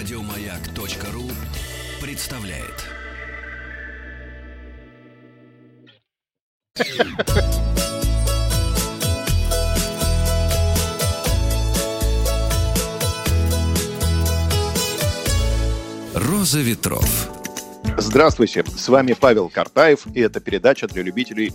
Радиомаяк.ру представляет. Роза ветров. Здравствуйте, с вами Павел Картаев, и это передача для любителей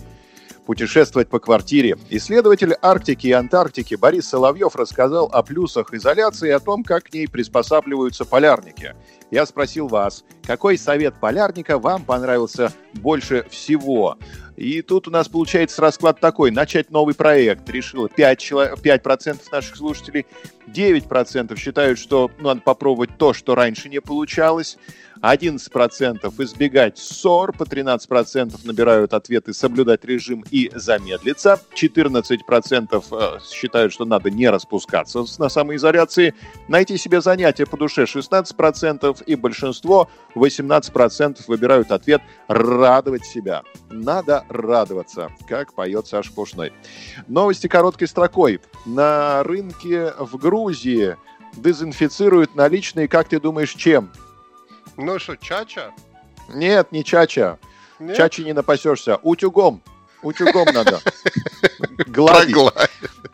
путешествовать по квартире. Исследователь Арктики и Антарктики Борис Соловьев рассказал о плюсах изоляции и о том, как к ней приспосабливаются полярники. Я спросил вас, какой совет полярника вам понравился больше всего? И тут у нас получается расклад такой. Начать новый проект решило 5%, человек, 5 наших слушателей. 9% считают, что ну, надо попробовать то, что раньше не получалось. 11% избегать ссор, по 13% набирают ответы соблюдать режим и замедлиться, 14% э, считают, что надо не распускаться на самоизоляции, найти себе занятие по душе 16% и большинство, 18% выбирают ответ радовать себя. Надо радоваться, как поет Саша Пушной. Новости короткой строкой. На рынке в Грузии дезинфицируют наличные, как ты думаешь, чем? Ну что, чача? Нет, не чача. Нет? Чачи не напасешься. Утюгом. Утюгом надо. Гладить.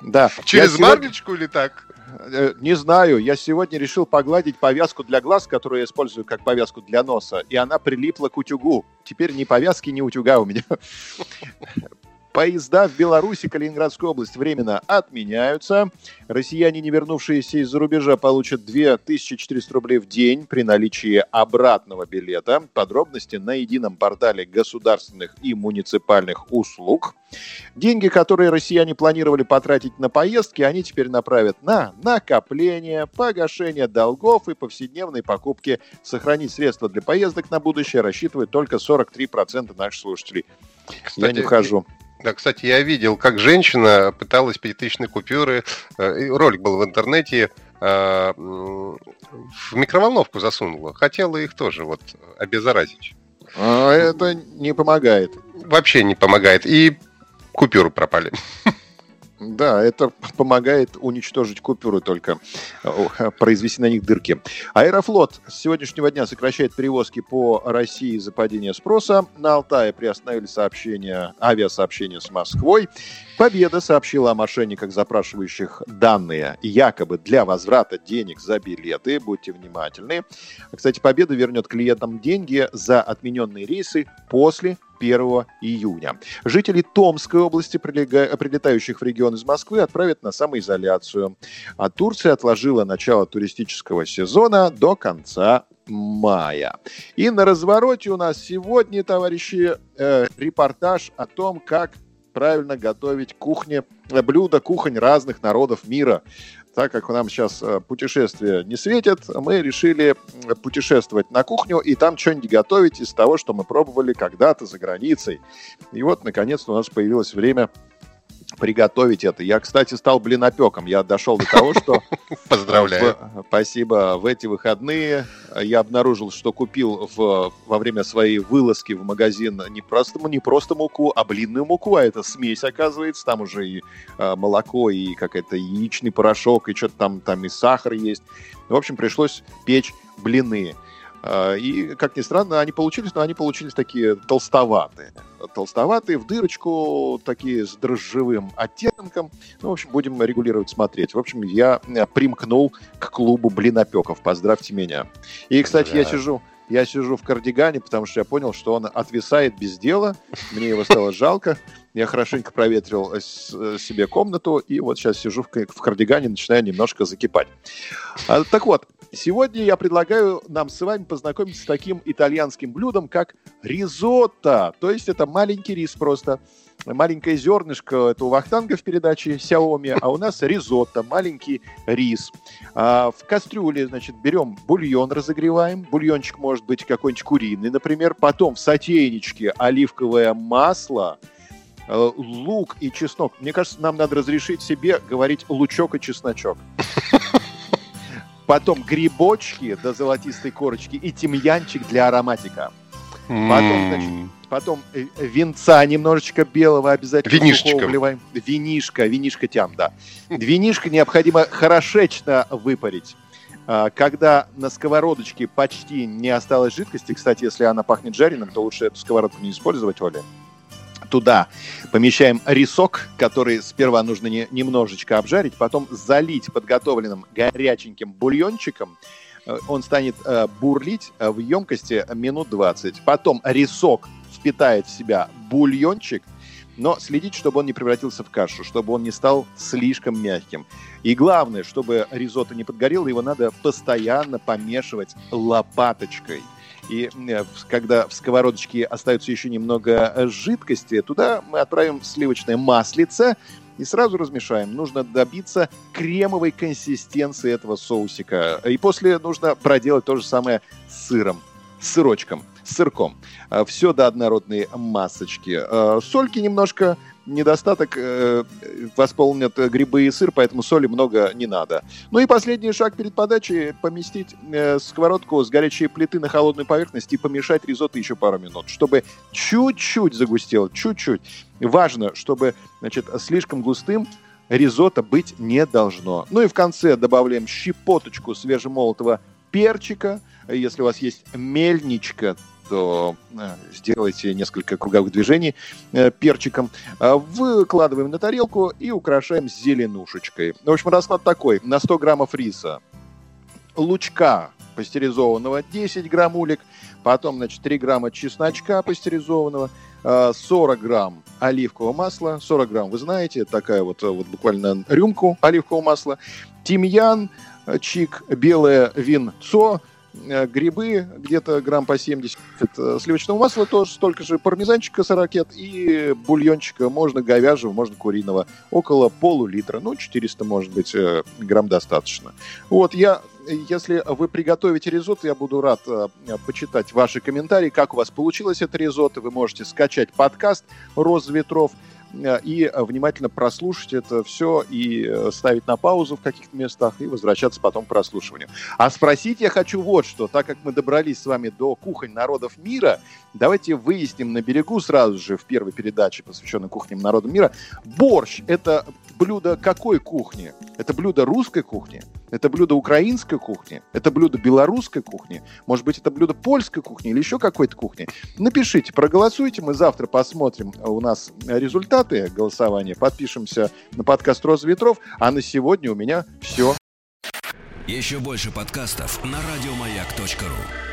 Да. Через марлечку или так? Э, не знаю. Я сегодня решил погладить повязку для глаз, которую я использую как повязку для носа, и она прилипла к утюгу. Теперь ни повязки, ни утюга у меня. Поезда в Беларуси, Калининградскую область временно отменяются. Россияне, не вернувшиеся из-за рубежа, получат 2400 рублей в день при наличии обратного билета. Подробности на едином портале государственных и муниципальных услуг. Деньги, которые россияне планировали потратить на поездки, они теперь направят на накопление, погашение долгов и повседневные покупки. Сохранить средства для поездок на будущее рассчитывает только 43% наших слушателей. Кстати, Я не хожу. Да, кстати, я видел, как женщина пыталась пятитысячные купюры, э, ролик был в интернете, э, в микроволновку засунула. Хотела их тоже вот обеззаразить. А это не помогает. Вообще не помогает. И купюры пропали. Да, это помогает уничтожить купюры только, произвести на них дырки. Аэрофлот с сегодняшнего дня сокращает перевозки по России из-за падения спроса. На Алтае приостановили сообщения, авиасообщения с Москвой. Победа сообщила о мошенниках, запрашивающих данные якобы для возврата денег за билеты. Будьте внимательны. Кстати, Победа вернет клиентам деньги за отмененные рейсы после 1 июня. Жители Томской области, прилетающих в регион из Москвы, отправят на самоизоляцию. А Турция отложила начало туристического сезона до конца мая. И на развороте у нас сегодня, товарищи, э, репортаж о том, как правильно готовить кухни, э, блюда кухонь разных народов мира. Так как нам сейчас э, путешествия не светят, мы решили путешествовать на кухню и там что-нибудь готовить из того, что мы пробовали когда-то за границей. И вот, наконец-то, у нас появилось время приготовить это. Я, кстати, стал блинопеком. Я дошел до того, что... Поздравляю. В, спасибо. В эти выходные я обнаружил, что купил в, во время своей вылазки в магазин не просто, не просто муку, а блинную муку, а это смесь, оказывается. Там уже и а, молоко, и какой-то яичный порошок, и что-то там, там и сахар есть. В общем, пришлось печь блины. А, и, как ни странно, они получились, но они получились такие толстоватые. Толстоватые, в дырочку, такие с дрожжевым оттенком. Ну, в общем, будем регулировать, смотреть. В общем, я э, примкнул к клубу блинопеков. Поздравьте меня. И, кстати, я сижу, я сижу в кардигане, потому что я понял, что он отвисает без дела. Мне его стало жалко. Я хорошенько проветрил э, себе комнату, и вот сейчас сижу в кардигане, начинаю немножко закипать. А, так вот, Сегодня я предлагаю нам с вами познакомиться с таким итальянским блюдом, как ризотто. То есть это маленький рис просто. Маленькое зернышко, это у Вахтанга в передаче Xiaomi, а у нас ризотто, маленький рис. А в кастрюле, значит, берем бульон, разогреваем. Бульончик может быть какой-нибудь куриный, например. Потом в сотейничке оливковое масло, э, лук и чеснок. Мне кажется, нам надо разрешить себе говорить лучок и чесночок потом грибочки до золотистой корочки и тимьянчик для ароматика. Потом, значит, потом э, винца немножечко белого обязательно Винишечка. вливаем. Винишка, винишка тям, да. Винишка необходимо хорошечно выпарить. А, когда на сковородочке почти не осталось жидкости, кстати, если она пахнет жареным, то лучше эту сковородку не использовать, Оля. Туда помещаем рисок, который сперва нужно не, немножечко обжарить, потом залить подготовленным горяченьким бульончиком. Э, он станет э, бурлить в емкости минут 20. Потом рисок впитает в себя бульончик, но следить, чтобы он не превратился в кашу, чтобы он не стал слишком мягким. И главное, чтобы ризотто не подгорело, его надо постоянно помешивать лопаточкой. И э, когда в сковородочке остается еще немного жидкости, туда мы отправим сливочное маслице и сразу размешаем. Нужно добиться кремовой консистенции этого соусика. И после нужно проделать то же самое с сыром, с сырочком с сырком. А, Все до однородной масочки. А, сольки немножко недостаток э, восполнят грибы и сыр, поэтому соли много не надо. Ну и последний шаг перед подачей – поместить э, сковородку с горячей плиты на холодную поверхность и помешать ризотто еще пару минут, чтобы чуть-чуть загустел, чуть-чуть. Важно, чтобы значит, слишком густым ризотто быть не должно. Ну и в конце добавляем щепоточку свежемолотого перчика. Если у вас есть мельничка, то э, сделайте несколько круговых движений э, перчиком. Э, выкладываем на тарелку и украшаем зеленушечкой. В общем, расклад такой. На 100 граммов риса лучка пастеризованного 10 грамм улик, потом, значит, 3 грамма чесночка пастеризованного, 40 грамм оливкового масла, 40 грамм, вы знаете, такая вот, вот буквально рюмку оливкового масла, тимьян, чик, белое винцо, Э, грибы, где-то грамм по 70 это сливочного масла, тоже столько же пармезанчика 40 и бульончика, можно говяжьего, можно куриного, около полулитра, ну, 400, может быть, э, грамм достаточно. Вот, я если вы приготовите ризотто, я буду рад э, почитать ваши комментарии, как у вас получилось это ризотто. Вы можете скачать подкаст «Роз ветров», Э, и э, внимательно прослушать это все и э, ставить на паузу в каких-то местах и возвращаться потом к прослушиванию. А спросить я хочу вот что. Так как мы добрались с вами до кухонь народов мира, давайте выясним на берегу сразу же в первой передаче, посвященной кухням народов мира, борщ – это блюдо какой кухни? Это блюдо русской кухни? Это блюдо украинской кухни? Это блюдо белорусской кухни? Может быть, это блюдо польской кухни или еще какой-то кухни? Напишите, проголосуйте, мы завтра посмотрим у нас результаты голосования, подпишемся на подкаст «Роза ветров», а на сегодня у меня все. Еще больше подкастов на радиомаяк.ру